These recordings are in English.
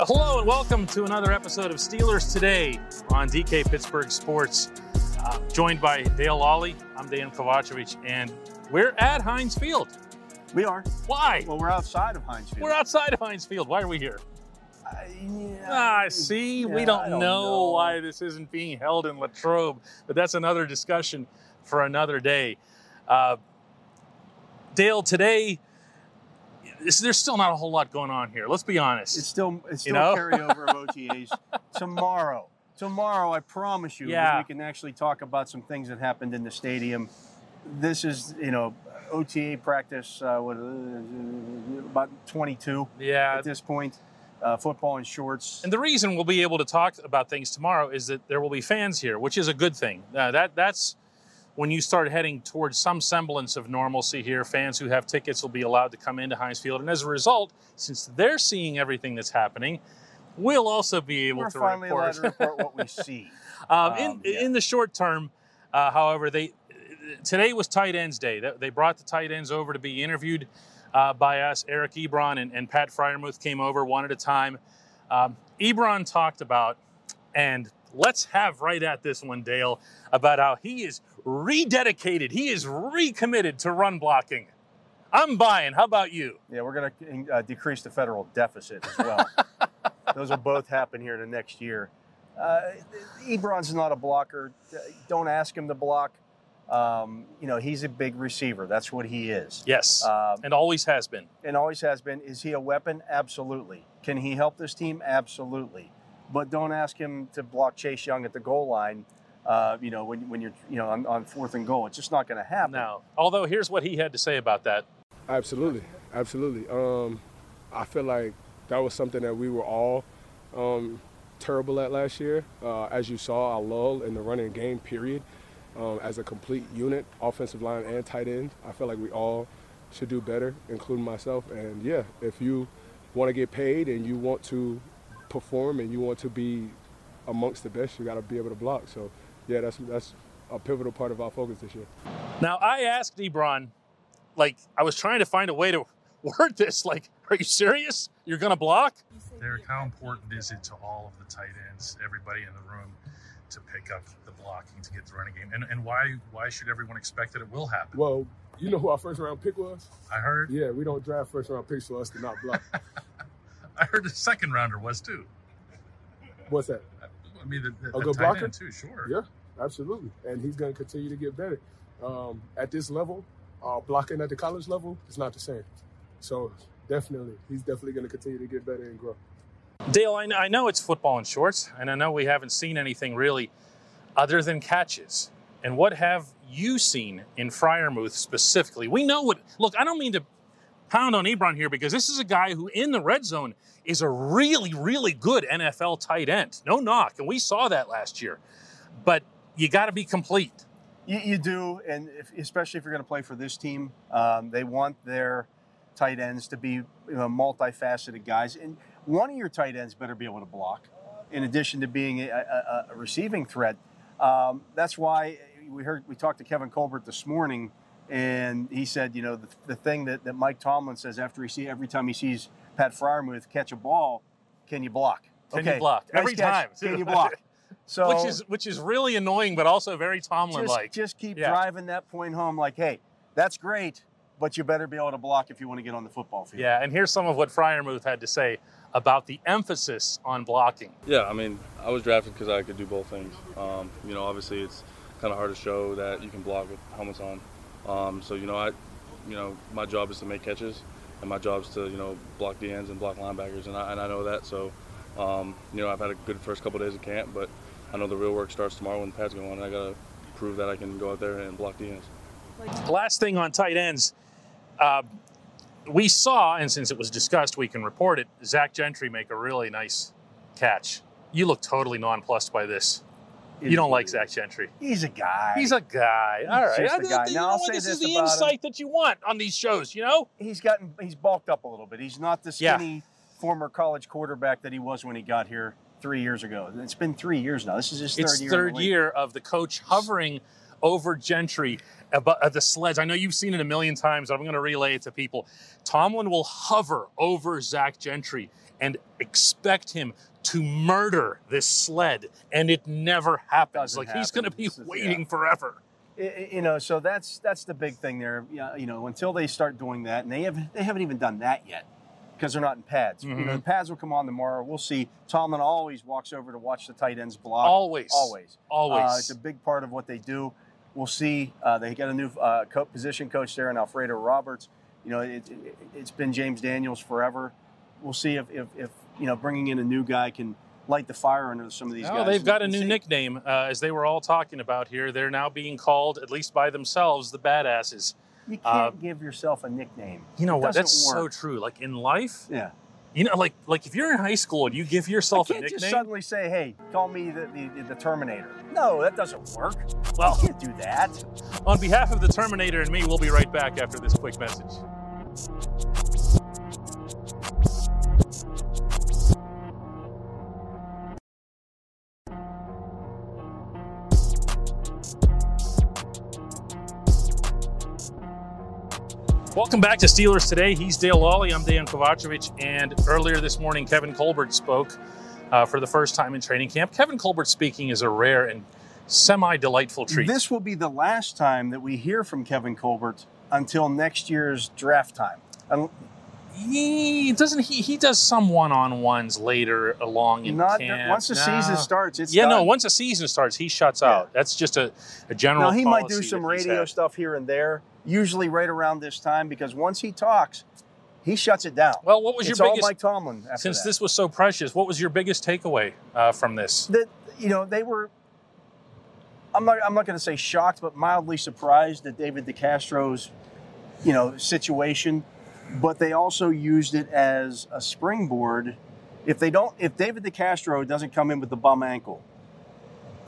Hello and welcome to another episode of Steelers Today on DK Pittsburgh Sports. Uh, joined by Dale Lolley, I'm Dan Kovacevic, and we're at Heinz Field. We are. Why? Well, we're outside of Heinz Field. We're outside of Heinz Field. Why are we here? Uh, yeah. Ah, see, we don't, don't know, know. why this isn't being held in Latrobe, but that's another discussion for another day. Uh, Dale, today, this- there's still not a whole lot going on here. Let's be honest. It's still it's You know? carryover of OTAs. Tomorrow, tomorrow, I promise you, Yeah. we can actually talk about some things that happened in the stadium. This is you know OTA practice. Uh, what uh, about 22 yeah, at this point? Uh, football in shorts. And the reason we'll be able to talk about things tomorrow is that there will be fans here, which is a good thing. Uh, that that's when you start heading towards some semblance of normalcy here. Fans who have tickets will be allowed to come into Heinz Field, and as a result, since they're seeing everything that's happening, we'll also be able We're to finally allowed report. to report what we see. Um, in, Um, yeah. in the short term, uh, however, they today was tight ends day. They- They brought the tight ends over to be interviewed uh, by us. Eric Ebron and, and Pat Freiermuth came over one at a time. Um, Ebron talked about, and let's have right at this one, Dale, about how he is rededicated. He is recommitted to run blocking. I'm buying. How about you? Yeah, we're going to uh, decrease the federal deficit as well. Those will both happen here in the next year. Uh, Ebron's not a blocker. Don't ask him to block. Um, you know, he's a big receiver. That's what he is. Yes, Um, and always has been. and always has been. Is he a weapon? Absolutely. Can he help this team? Absolutely. But don't ask him to block Chase Young at the goal line. Uh, you know, when, when you're you know on, on fourth and goal, it's just not going to happen. No. Although here's what he had to say about that. Absolutely, absolutely. Um, I feel like that was something that we were all um, terrible at last year. Uh, as you saw, a lull in the running game. Period. Um, as a complete unit, offensive line and tight end, I feel like we all should do better, including myself. And yeah, if you want to get paid and you want to perform and you want to be amongst the best, you got to be able to block. So yeah, that's that's a pivotal part of our focus this year. Now, I asked Ebron, like, I was trying to find a way to word this. Like, are you serious? You're going to block? Derek, how important is it to all of the tight ends, everybody in the room, to pick up the blocking to get the running game? And, and why why should everyone expect that it will happen? Well, you know who our first round pick was? I heard Yeah, we don't draft first round picks for us to not block. I heard the second rounder was too. What's that? I mean, the, the, A the good tight blocker? end too, sure. Yeah, absolutely. And he's going to continue to get better. Um, at this level, uh, blocking at the college level is not the same. So definitely, he's definitely going to continue to get better and grow. Dale, I, I know it's football in shorts, and I know we haven't seen anything really other than catches. And what have you seen in Freiermuth specifically? We know what. Look, I don't mean to pound on Ebron here because this is a guy who, in the red zone, is a really, really good NFL tight end. No knock, and we saw that last year. But you got to be complete. You, you do, and if, especially if you're going to play for this team, um, they want their tight ends to be you know, multifaceted guys. And one of your tight ends better be able to block, in addition to being a, a, a receiving threat. Um, that's why we heard we talked to Kevin Colbert this morning, and he said, you know, the, the thing that, that Mike Tomlin says after he see every time he sees Pat Freiermuth catch a ball, can you block? Can you block? nice Every catch. time. Can you block? So which is which is really annoying, but also very Tomlin just, like. just keep Yeah. driving that point home. Like, hey, that's great, but you better be able to block if you want to get on the football field. Yeah, and here's some of what Freiermuth had to say about the emphasis on blocking. Yeah, I mean, I was drafted because I could do both things. Um, you know, obviously it's kind of hard to show that you can block with helmets on. Um, so you know, I, you know, my job is to make catches, and my job is to you know block the ends and block linebackers, and I, and I know that. So, um, you know, I've had a good first couple days of camp, but I know the real work starts tomorrow when the pads go on, and I gotta prove that I can go out there and block the ends. Last thing on tight ends, uh, we saw, and since it was discussed, we can report it. Zach Gentry make a really nice catch. You look totally nonplussed by this. You don't like Zach Gentry. He's a guy. He's a guy. All right. just a I- guy. you Now, I'll say this is the about him. insight that you want on these shows, you know? he's gotten he's bulked up a little bit. He's not the Yeah. skinny former college quarterback that he was when he got here three years ago. It's been three years now. This is his third it's year. third year of the coach hovering over Gentry about uh, the sleds. I know you've seen it a million times. I'm going to relay it to people. Tomlin will hover over Zach Gentry and expect him to murder this sled, and it never happens. Doesn't Like he's going to be is- waiting yeah. forever. You know, so that's that's the big thing there. You know, until they start doing that, and they have they haven't even done that yet because they're not in pads. Mm-hmm. know, the pads will come on tomorrow. We'll see. Tomlin always walks over to watch the tight ends block. Always. always, Always. Uh, it's a big part of what they do. We'll see. Uh, they got a new uh, co- position coach there, and Alfredo Roberts. You know, it, it, it's been James Daniels forever. We'll see if, if, if you know bringing in a new guy can light the fire under some of these Oh, guys. they've got a new see. nickname, uh, as they were all talking about here. They're now being called, at least by themselves, the badasses. You can't uh, give yourself a nickname. You know It what? That's so true. Like in life, Yeah. you know, like like if you're in high school and you give yourself a can't nickname, just suddenly say, "Hey, call me the, the, the Terminator." No, that doesn't work. Well, You can't do that. On behalf of the Terminator and me, we'll be right back after this quick message. Welcome back to Steelers Today. He's Dale Lolley. I'm Dan Kovacevic. And earlier this morning, Kevin Colbert spoke uh, for the first time in training camp. Kevin Colbert speaking is a rare and semi delightful treat. This will be the last time that we hear from Kevin Colbert until next year's draft time. Un- He doesn't. He he does some one-on-ones later along in Not camp. once the No. season starts. It's yeah, no. Once a season starts, he shuts Yeah. out. That's just a, a general. Now he might do some radio stuff here and there, usually right around this time, because once he talks, he shuts it down. Well, what was it's your biggest? Mike Tomlin. After since that. this was so precious, what was your biggest takeaway uh, from this? that you know they were I'm not I'm not going to say shocked but mildly surprised at David DeCastro's you know situation. But they also used it as a springboard. If they don't if David DeCastro doesn't come in with the bum ankle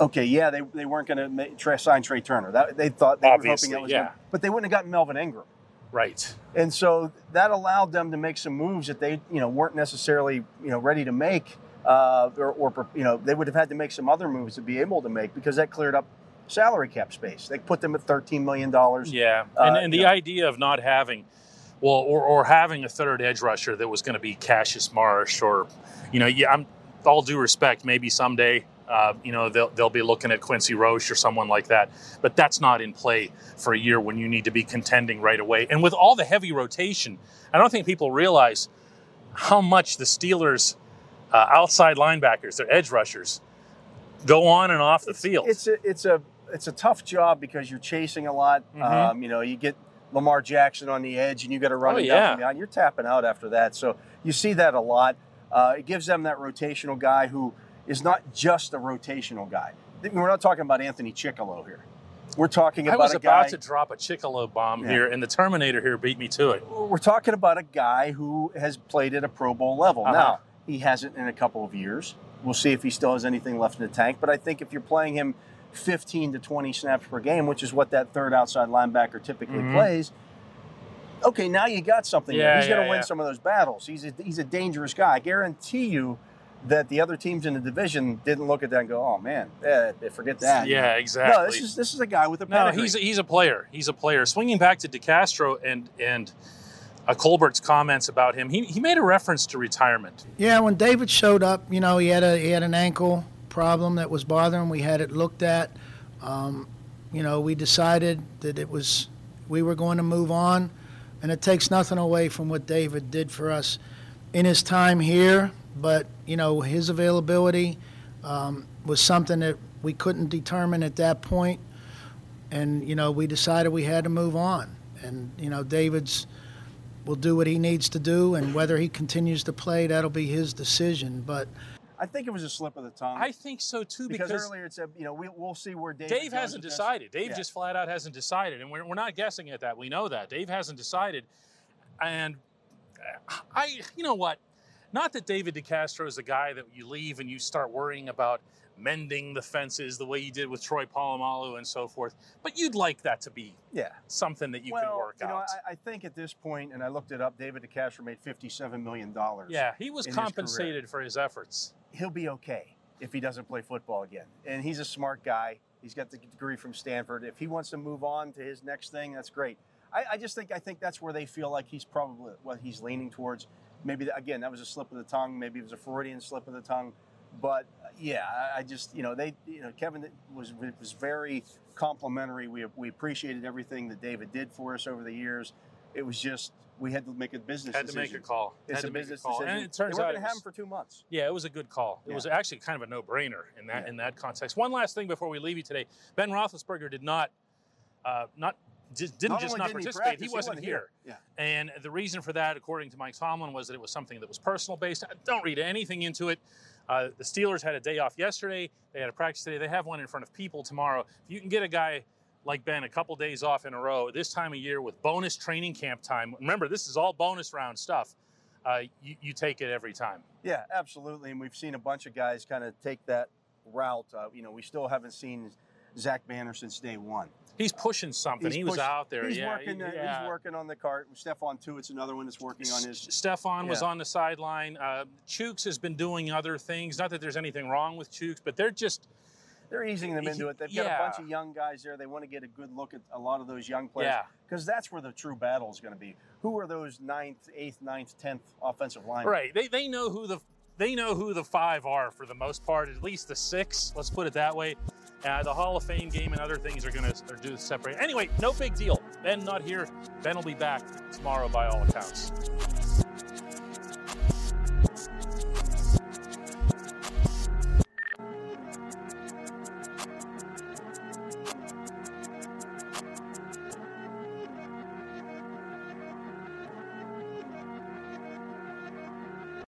okay yeah they, they weren't going to try sign Trai Turner. That they thought they Obviously, were hoping that was yeah. but they wouldn't have gotten Melvin Ingram. Right. and so that allowed them to make some moves that they, you know, weren't necessarily, you know, ready to make, uh, or, or, you know, they would have had to make some other moves to be able to make because that cleared up salary cap space. They put them at thirteen million dollars. Yeah, Uh, and, and the know. idea of not having, well, or, or having a third edge rusher that was going to be Cassius Marsh, or, you know, yeah, I'm all due respect, maybe someday, uh, you know, they'll they'll be looking at Quincy Roche or someone like that, but that's not in play for a year when you need to be contending right away. And with all the heavy rotation, I don't think people realize how much the Steelers' uh, outside linebackers, they're edge rushers, go on and off the field. It's a, it's a, it's a tough job because you're chasing a lot. Mhm. Um, you know, you get Lamar Jackson on the edge and you got to run Oh, him yeah. down. You're tapping out after that. So you see that a lot. Uh, it gives them that rotational guy who is not just a rotational guy. We're not talking about Anthony Chickillo here. We're talking about I was a about guy. to drop a Chickillo bomb Yeah. here, and the Terminator here beat me to it. we're talking about a guy who has played at a Pro Bowl level. Uh-huh. Now, he hasn't in a couple of years. We'll see if he still has anything left in the tank. But I think if you're playing him 15 to 20 snaps per game, which is what that third outside linebacker typically Mhm. plays, okay, now you got something. Yeah, He's going to win yeah. some of those battles. He's a, he's a dangerous guy. I guarantee you that the other teams in the division didn't look at that and go, "Oh man, eh, forget that." Yeah, exactly. No, this is this is a guy with a pedigree. No, he's he's a player. He's a player. Swinging back to DeCastro and and uh, Colbert's comments about him, he, he made a reference to retirement. Yeah, when David showed up, you know, he had a he had an ankle problem that was bothering. We had it looked at. Um, you know, we decided that it was we were going to move on, and it takes nothing away from what David did for us in his time here. But you know, his availability um, was something that we couldn't determine at that point, and you know, we decided we had to move on. And you know, David's will do what he needs to do, and whether he continues to play, that'll be his decision. But I think it was a slip of the tongue. I think so too because, because, earlier it said, you know, we, we'll see where Dave. Dave hasn't this. decided. Dave Yeah. just flat out hasn't decided, and we're, we're not guessing at that. We know that Dave hasn't decided, and uh, I, you know what? Not that David DeCastro is the guy that you leave and you start worrying about mending the fences the way you did with Troy Polamalu and so forth, but you'd like that to be Yeah. something that you well, can work you know, out. I, I think at this point, and I looked it up, David DeCastro made $57 million. yeah, he was in his compensated for his efforts. He'll be okay if he doesn't play football again. And he's a smart guy. He's got the degree from Stanford. If he wants to move on to his next thing, that's great. I, I just think I think that's where they feel like he's probably what he's leaning towards. Maybe again that was a slip of the tongue. Maybe it was a Freudian slip of the tongue. But yeah, I, just you know they you know Kevin was was very complimentary. We we appreciated everything that David did for us over the years. It was just we had to make a business Had to make a call. It's Had a business call, decision. and it turns they out going to have him for two months. Yeah, it was a good call. It Yeah. was actually kind of a no-brainer in that Yeah. in that context. One last thing before we leave you today: Ben Roethlisberger did not, uh, not just, didn't Not just not didn't participate. he he wasn't wasn't here. here. And the reason for that, according to Mike Tomlin, was that it was something that was personal based. Don't read anything into it. Uh, the Steelers had a day off yesterday. They had a practice today. They have one in front of people tomorrow. If you can get a guy like Ben a couple days off in a row this time of year with bonus training camp time, remember this is all bonus round stuff. Uh, you, you take it every time. Yeah, absolutely. And we've seen a bunch of guys kind of take that route. Uh, you know, we still haven't seen Zach Banner since day one. He's pushing something. He's he was out there. He's yeah, working. uh, yeah. He's working on the cart. Stefen too. It's another one that's working on his. Stefen was on the sideline. Uh, Chuks has been doing other things. Not that there's anything wrong with Chuks, but they're just They're easing them into it. They've got a bunch of young guys there. They want to get a good look at a lot of those young players yeah. because that's where the true battle is going to be. Who are those ninth, eighth, ninth, tenth offensive linemen? Right. They they know who the they know who the five are for the most part. At least the six. Let's put it that way. Uh, the Hall of Fame game and other things are going to do separate. Anyway, no big deal. Ben not here. Ben will be back tomorrow by all accounts.